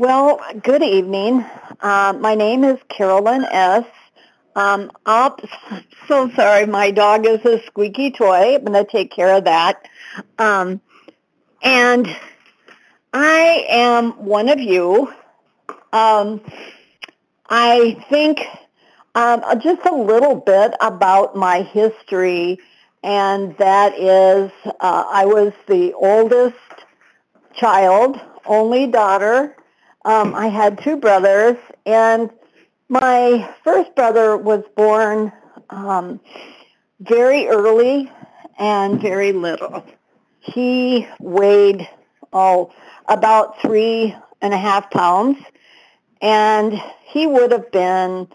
Well, good evening. Uh, my name is Carolyn S. Um, I'll, so sorry, my dog is a squeaky toy. I'm going to take care of that. Um, and I am one of you. Um, I think um, just a little bit about my history, and that is uh, I was the oldest child, only daughter. Um, I had two brothers, and my first brother was born um, very early and very little. He weighed, oh, about three and a half pounds, and he would have been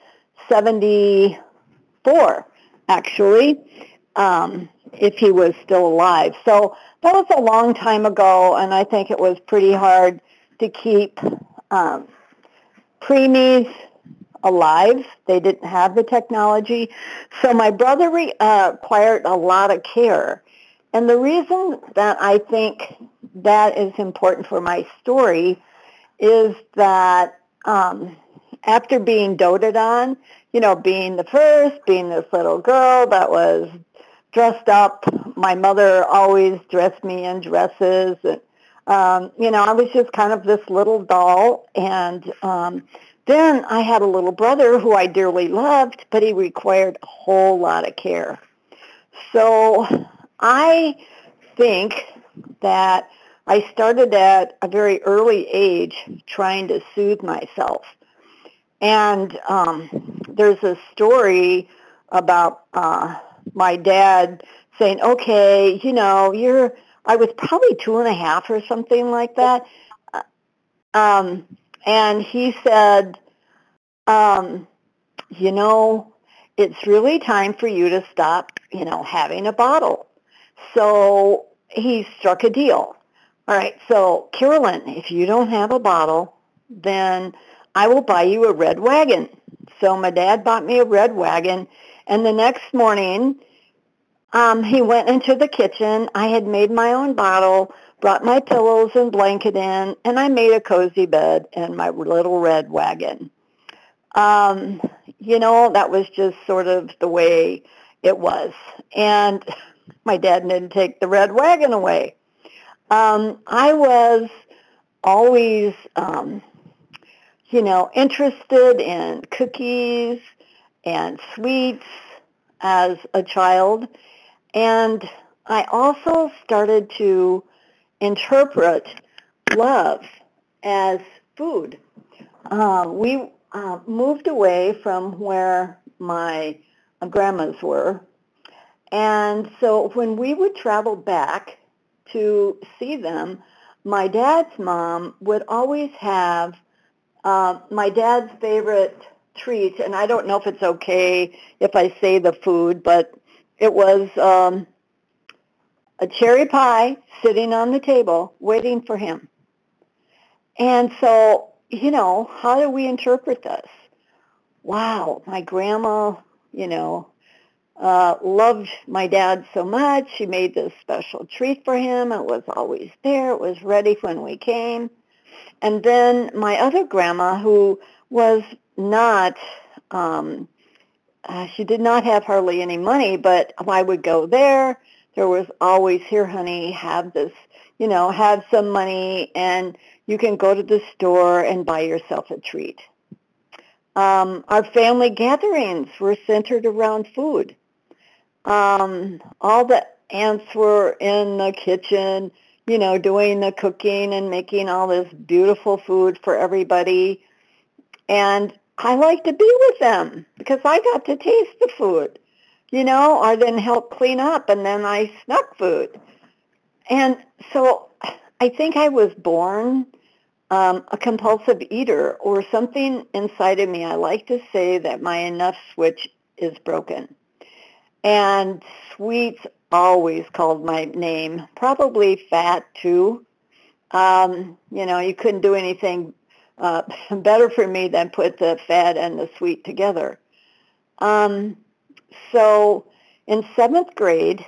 74, actually, um, if he was still alive. So that was a long time ago, and I think it was pretty hard to keep um, preemies alive. They didn't have the technology. So my brother re- uh, acquired a lot of care. And the reason that I think that is important for my story is that um, after being doted on, you know, being the first, being this little girl that was dressed up, my mother always dressed me in dresses. And, um, you know, I was just kind of this little doll. And um, then I had a little brother who I dearly loved, but he required a whole lot of care. So I think that I started at a very early age trying to soothe myself. And um, there's a story about uh, my dad saying, okay, you know, you're, I was probably two and a half or something like that. Uh, um, and he said, um, you know, it's really time for you to stop, you know, having a bottle. So he struck a deal. All right, so Carolyn, if you don't have a bottle, then I will buy you a red wagon. So my dad bought me a red wagon, and the next morning, um, he went into the kitchen. I had made my own bottle, brought my pillows and blanket in, and I made a cozy bed in my little red wagon. Um, you know, that was just sort of the way it was. And my dad didn't take the red wagon away. Um, I was always um, you know, interested in cookies and sweets as a child. And I also started to interpret love as food. Uh, we uh, moved away from where my grandmas were. And so when we would travel back to see them, my dad's mom would always have uh, my dad's favorite treat, and I don't know if it's okay if I say the food, but it was um, a cherry pie sitting on the table waiting for him. And so, you know, how do we interpret this? Wow, my grandma, you know, uh, loved my dad so much. She made this special treat for him. It was always there. It was ready when we came. And then my other grandma, who was not, um, uh, she did not have hardly any money, but I would go there. There was always, here, honey, have this, you know, have some money, and you can go to the store and buy yourself a treat. Um, our family gatherings were centered around food. Um, all the aunts were in the kitchen you know, doing the cooking and making all this beautiful food for everybody. And I like to be with them because I got to taste the food, you know, or then help clean up and then I snuck food. And so I think I was born um, a compulsive eater or something inside of me. I like to say that my enough switch is broken. And sweets always called my name, probably fat too. Um, you know, you couldn't do anything uh, better for me than put the fat and the sweet together. Um, so in seventh grade,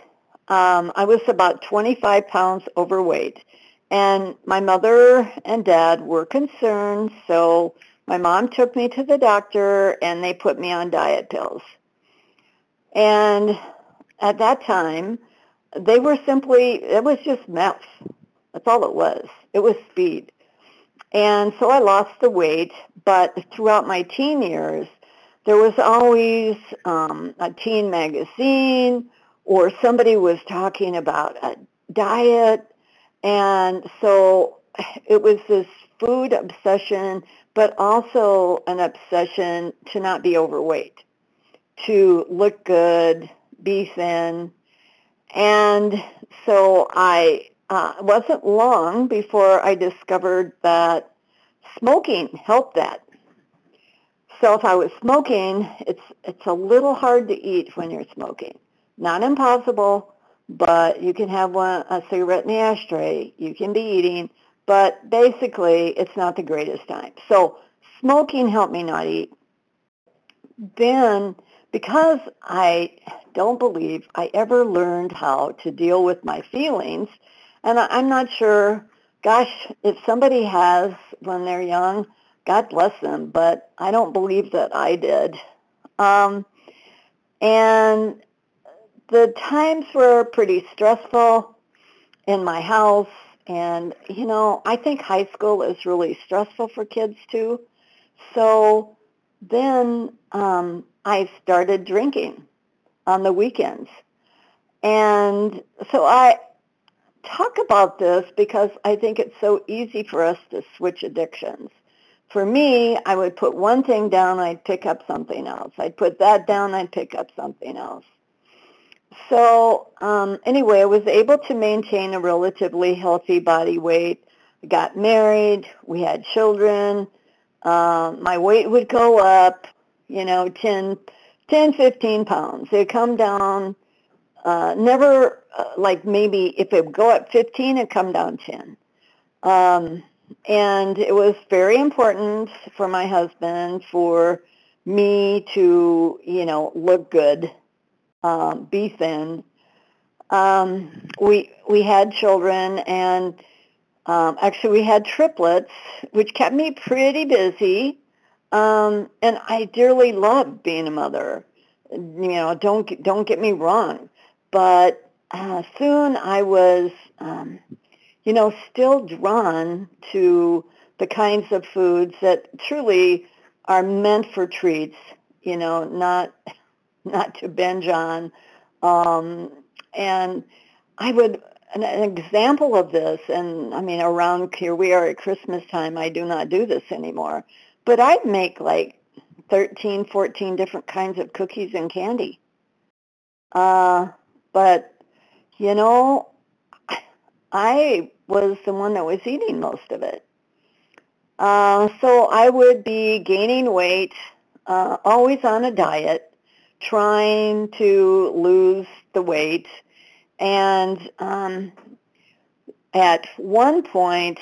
um, I was about 25 pounds overweight. And my mother and dad were concerned, so my mom took me to the doctor and they put me on diet pills. And at that time, they were simply, it was just meth. That's all it was. It was speed. And so I lost the weight, but throughout my teen years, there was always um, a teen magazine or somebody was talking about a diet. And so it was this food obsession, but also an obsession to not be overweight, to look good, be thin. And so I uh, it wasn't long before I discovered that smoking helped that. So if I was smoking, it's it's a little hard to eat when you're smoking. Not impossible, but you can have one a cigarette in the ashtray. You can be eating, but basically it's not the greatest time. So smoking helped me not eat. Then because I don't believe I ever learned how to deal with my feelings, and I, I'm not sure, gosh, if somebody has when they're young, God bless them, but I don't believe that I did. Um, and the times were pretty stressful in my house. And, you know, I think high school is really stressful for kids too. So then um, I started drinking on the weekends. And so I talk about this because I think it's so easy for us to switch addictions. For me, I would put one thing down, I'd pick up something else. I'd put that down, I'd pick up something else. So um, anyway, I was able to maintain a relatively healthy body weight. I got married. We had children. Uh, my weight would go up, you know, 10, 10 15 pounds. It'd come down, uh, never uh, like maybe if it would go up 15, it'd come down 10. Um, and it was very important for my husband for me to, you know, look good um, be thin. Um, we we had children, and um, actually we had triplets, which kept me pretty busy. Um, and I dearly loved being a mother. You know, don't don't get me wrong, but uh, soon I was, um, you know, still drawn to the kinds of foods that truly are meant for treats. You know, not not to binge on. Um, and I would, an, an example of this, and I mean, around here we are at Christmas time, I do not do this anymore, but I'd make like 13, 14 different kinds of cookies and candy. Uh, but, you know, I was the one that was eating most of it. Uh, so I would be gaining weight, uh, always on a diet, trying to lose the weight. And um, at one point,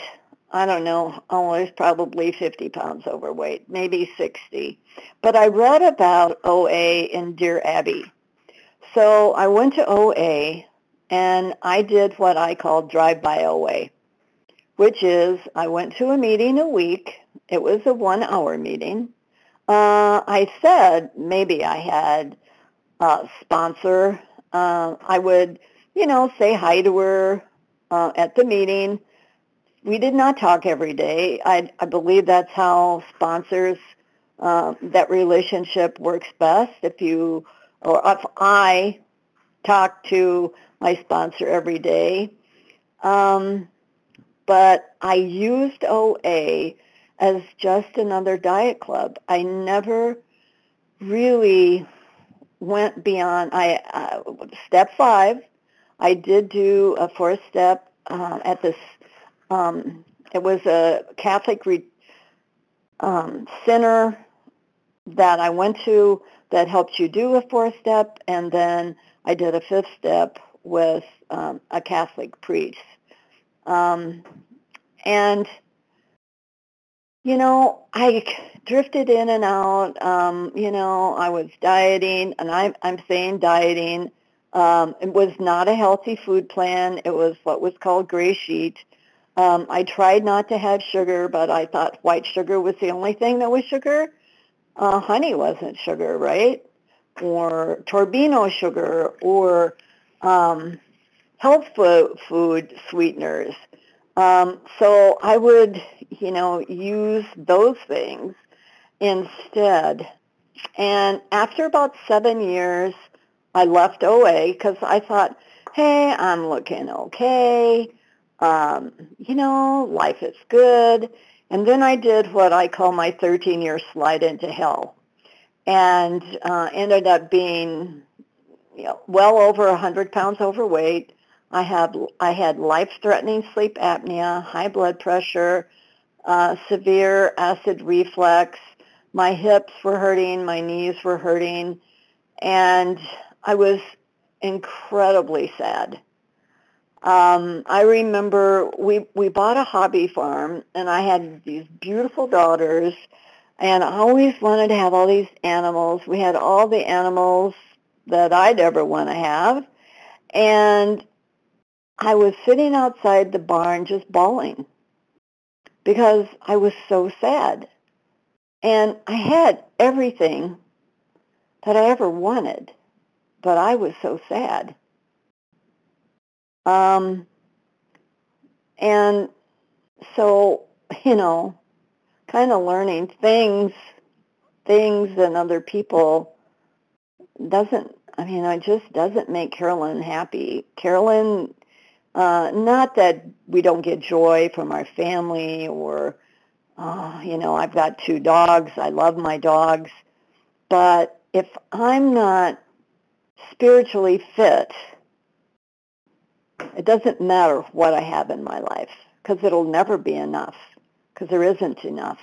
I don't know, oh, I was probably 50 pounds overweight, maybe 60. But I read about OA in Dear Abby. So I went to OA and I did what I call drive-by OA, which is I went to a meeting a week. It was a one-hour meeting. Uh, I said maybe I had a sponsor. Uh, I would, you know, say hi to her uh, at the meeting. We did not talk every day. I, I believe that's how sponsors, uh, that relationship works best. If you, or if I talk to my sponsor every day. Um, but I used OA as just another diet club. I never really went beyond. I uh, step five. I did do a fourth step uh, at this. Um, it was a Catholic re, um, center that I went to that helped you do a fourth step, and then I did a fifth step with um, a Catholic priest. Um, and you know, I drifted in and out. Um, you know, I was dieting, and I'm I'm saying dieting. Um, it was not a healthy food plan. It was what was called gray sheet. Um, I tried not to have sugar, but I thought white sugar was the only thing that was sugar. Uh, honey wasn't sugar, right? Or turbinado sugar, or um, health food sweeteners. Um, so I would, you know, use those things instead. And after about seven years, I left OA because I thought, hey, I'm looking okay. Um, you know, life is good. And then I did what I call my 13-year slide into hell and uh, ended up being you know, well over 100 pounds overweight. I had I had life-threatening sleep apnea, high blood pressure, uh, severe acid reflux. My hips were hurting, my knees were hurting, and I was incredibly sad. Um, I remember we we bought a hobby farm, and I had these beautiful daughters, and I always wanted to have all these animals. We had all the animals that I'd ever want to have, and I was sitting outside the barn just bawling because I was so sad. And I had everything that I ever wanted, but I was so sad. Um, and so, you know, kind of learning things, things and other people doesn't, I mean, it just doesn't make Carolyn happy. Carolyn, uh, not that we don't get joy from our family or, uh, you know, I've got two dogs. I love my dogs. But if I'm not spiritually fit, it doesn't matter what I have in my life because it'll never be enough because there isn't enough.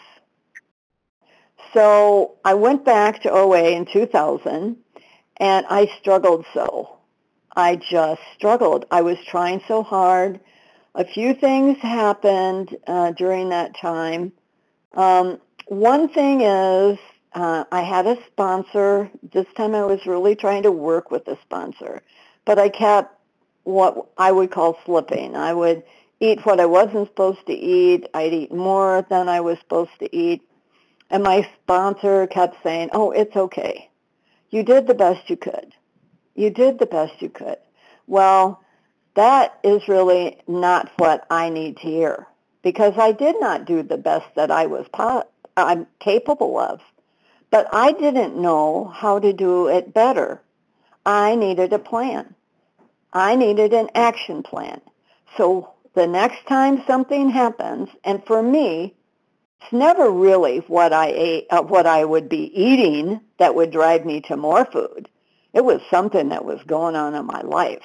So I went back to OA in 2000 and I struggled so. I just struggled. I was trying so hard. A few things happened uh, during that time. Um, one thing is uh, I had a sponsor. This time I was really trying to work with the sponsor, but I kept what I would call slipping. I would eat what I wasn't supposed to eat. I'd eat more than I was supposed to eat. And my sponsor kept saying, oh, it's okay. You did the best you could. You did the best you could. Well, that is really not what I need to hear because I did not do the best that I was po- I'm capable of. But I didn't know how to do it better. I needed a plan. I needed an action plan. So the next time something happens, and for me, it's never really what I ate, uh, what I would be eating that would drive me to more food. It was something that was going on in my life.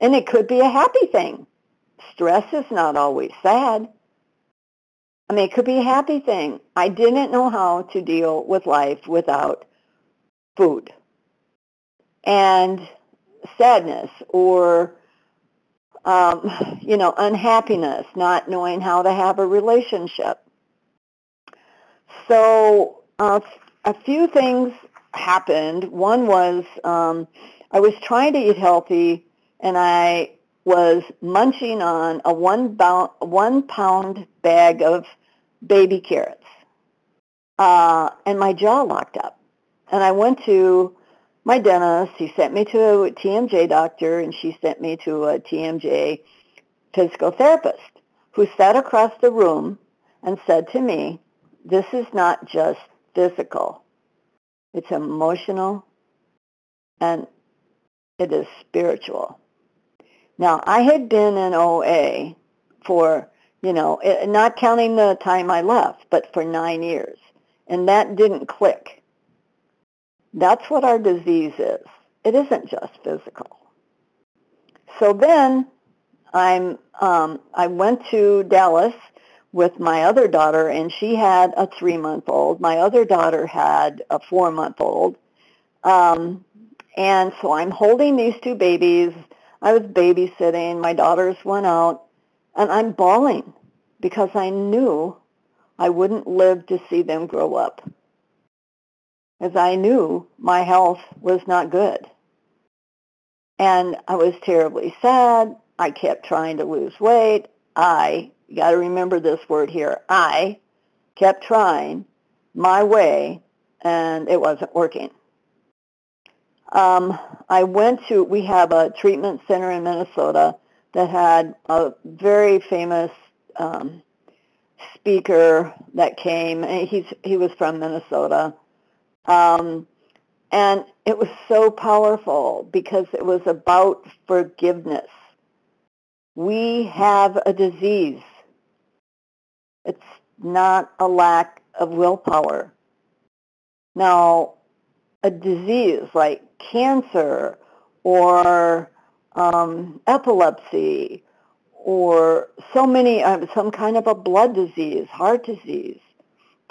And it could be a happy thing. Stress is not always sad. I mean, it could be a happy thing. I didn't know how to deal with life without food. And sadness or um, you know unhappiness, not knowing how to have a relationship. So uh, a few things happened. One was um, I was trying to eat healthy, and I was munching on a one, bound, one pound bag of baby carrots, uh, and my jaw locked up. And I went to my dentist. He sent me to a TMJ doctor, and she sent me to a TMJ physical therapist who sat across the room and said to me, this is not just physical. It's emotional and it is spiritual. Now, I had been in OA for, you know, eh, not counting the time I left, but for nine years. And that didn't click. That's what our disease is. It isn't just physical. So then I'm, um, I went to Dallas with my other daughter, and she had a three-month-old. My other daughter had a four-month-old. Um, and so I'm holding these two babies. I was babysitting. My daughters went out, and I'm bawling because I knew I wouldn't live to see them grow up as I knew my health was not good. And I was terribly sad. I kept trying to lose weight. I You got to remember this word here. I kept trying my way, and it wasn't working. Um, I went to, we have a treatment center in Minnesota that had a very famous um, speaker that came. He's, he was from Minnesota. Um, and it was so powerful because it was about forgiveness. We have a disease. It's not a lack of willpower. Now, a disease like cancer or um, epilepsy or so many, uh, some kind of a blood disease, heart disease.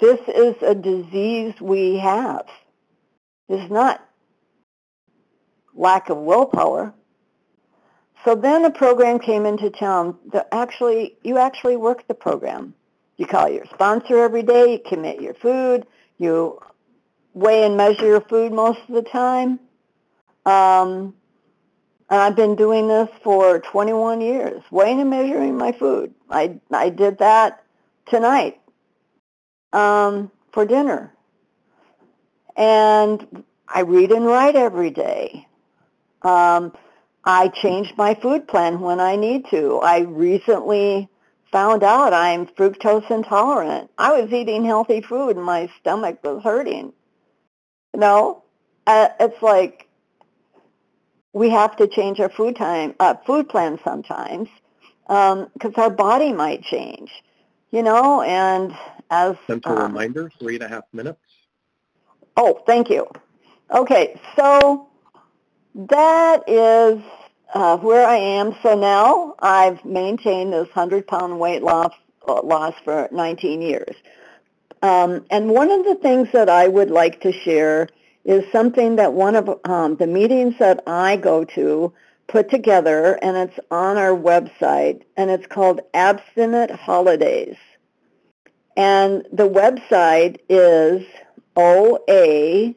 This is a disease we have. It's not lack of willpower. So then a program came into town that actually, you actually work the program. You call your sponsor every day, you commit your food, you weigh and measure your food most of the time. Um, and I've been doing this for 21 years, weighing and measuring my food. I, I did that tonight um, for dinner. And I read and write every day. Um, I change my food plan when I need to. I recently found out I'm fructose intolerant. I was eating healthy food and my stomach was hurting. You know, uh, it's like we have to change our food time, uh, food plan sometimes because um, our body might change. You know, and as gentle um, reminder, three and a half minutes. Oh, thank you. Okay, so that is uh, where I am. So now I've maintained this 100-pound weight loss, uh, loss for 19 years. Um, and one of the things that I would like to share is something that one of um, the meetings that I go to put together, and it's on our website, and it's called Abstinent Holidays. And the website is O-A-I-N-A-C-T-I-O-N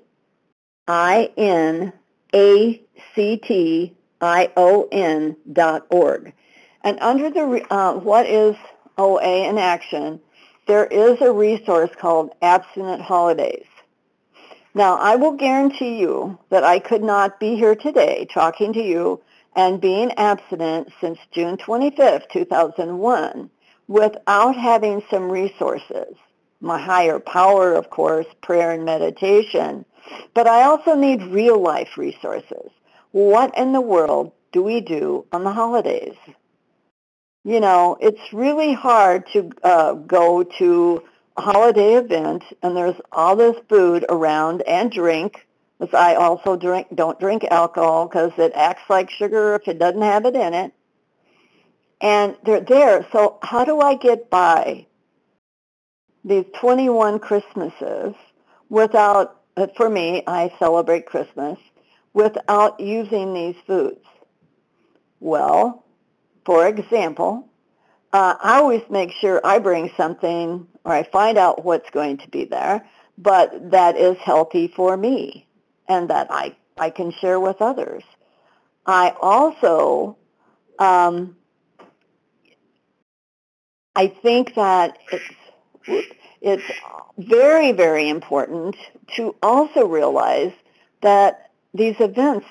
dot org. And under the, uh, what is OA in action, there is a resource called Abstinent Holidays. Now, I will guarantee you that I could not be here today talking to you and being abstinent since June 25th, 2001 without having some resources. My higher power, of course, prayer and meditation. But I also need real life resources. What in the world do we do on the holidays? You know, it's really hard to uh, go to a holiday event and there's all this food around and drink. Because I also drink, don't drink alcohol because it acts like sugar if it doesn't have it in it and they're there. So how do I get by these 21 Christmases without, uh, for me, I celebrate Christmas, without using these foods? Well, for example, uh, I always make sure I bring something or I find out what's going to be there, but that is healthy for me and that I, I can share with others. I also um, I think that it's, it's very, very important to also realize that these events,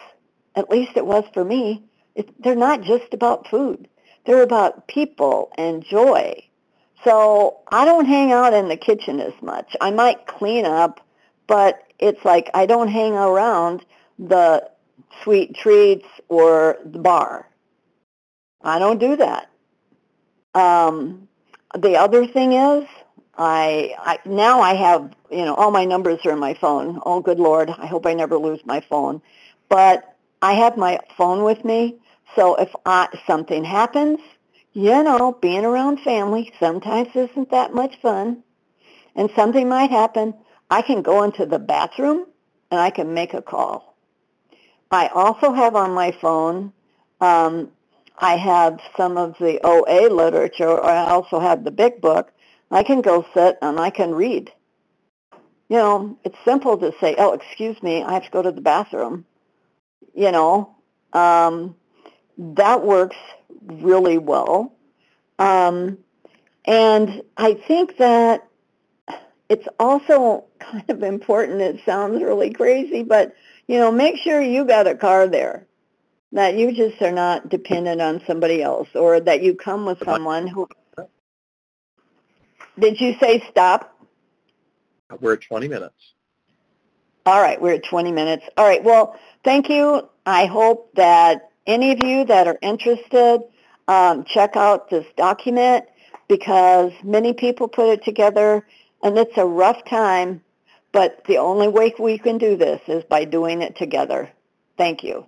at least it was for me, it, they're not just about food. They're about people and joy. So I don't hang out in the kitchen as much. I might clean up, but it's like I don't hang around the sweet treats or the bar. I don't do that. Um, the other thing is, I, I now I have you know all my numbers are in my phone. Oh, good lord! I hope I never lose my phone. But I have my phone with me, so if I, something happens, you know, being around family sometimes isn't that much fun, and something might happen. I can go into the bathroom and I can make a call. I also have on my phone um, I have some of the OA literature, or I also have the big book. I can go sit and I can read. You know, it's simple to say, oh, excuse me, I have to go to the bathroom. You know, um, that works really well. Um, And I think that it's also kind of important. It sounds really crazy, but you know, make sure you got a car there. That you just are not dependent on somebody else or that you come with someone who Did you say stop? We're at 20 minutes. All right, we're at 20 minutes. All right, well, thank you. I hope that any of you that are interested um, check out this document because many people put it together and it's a rough time, but the only way we can do this is by doing it together. Thank you.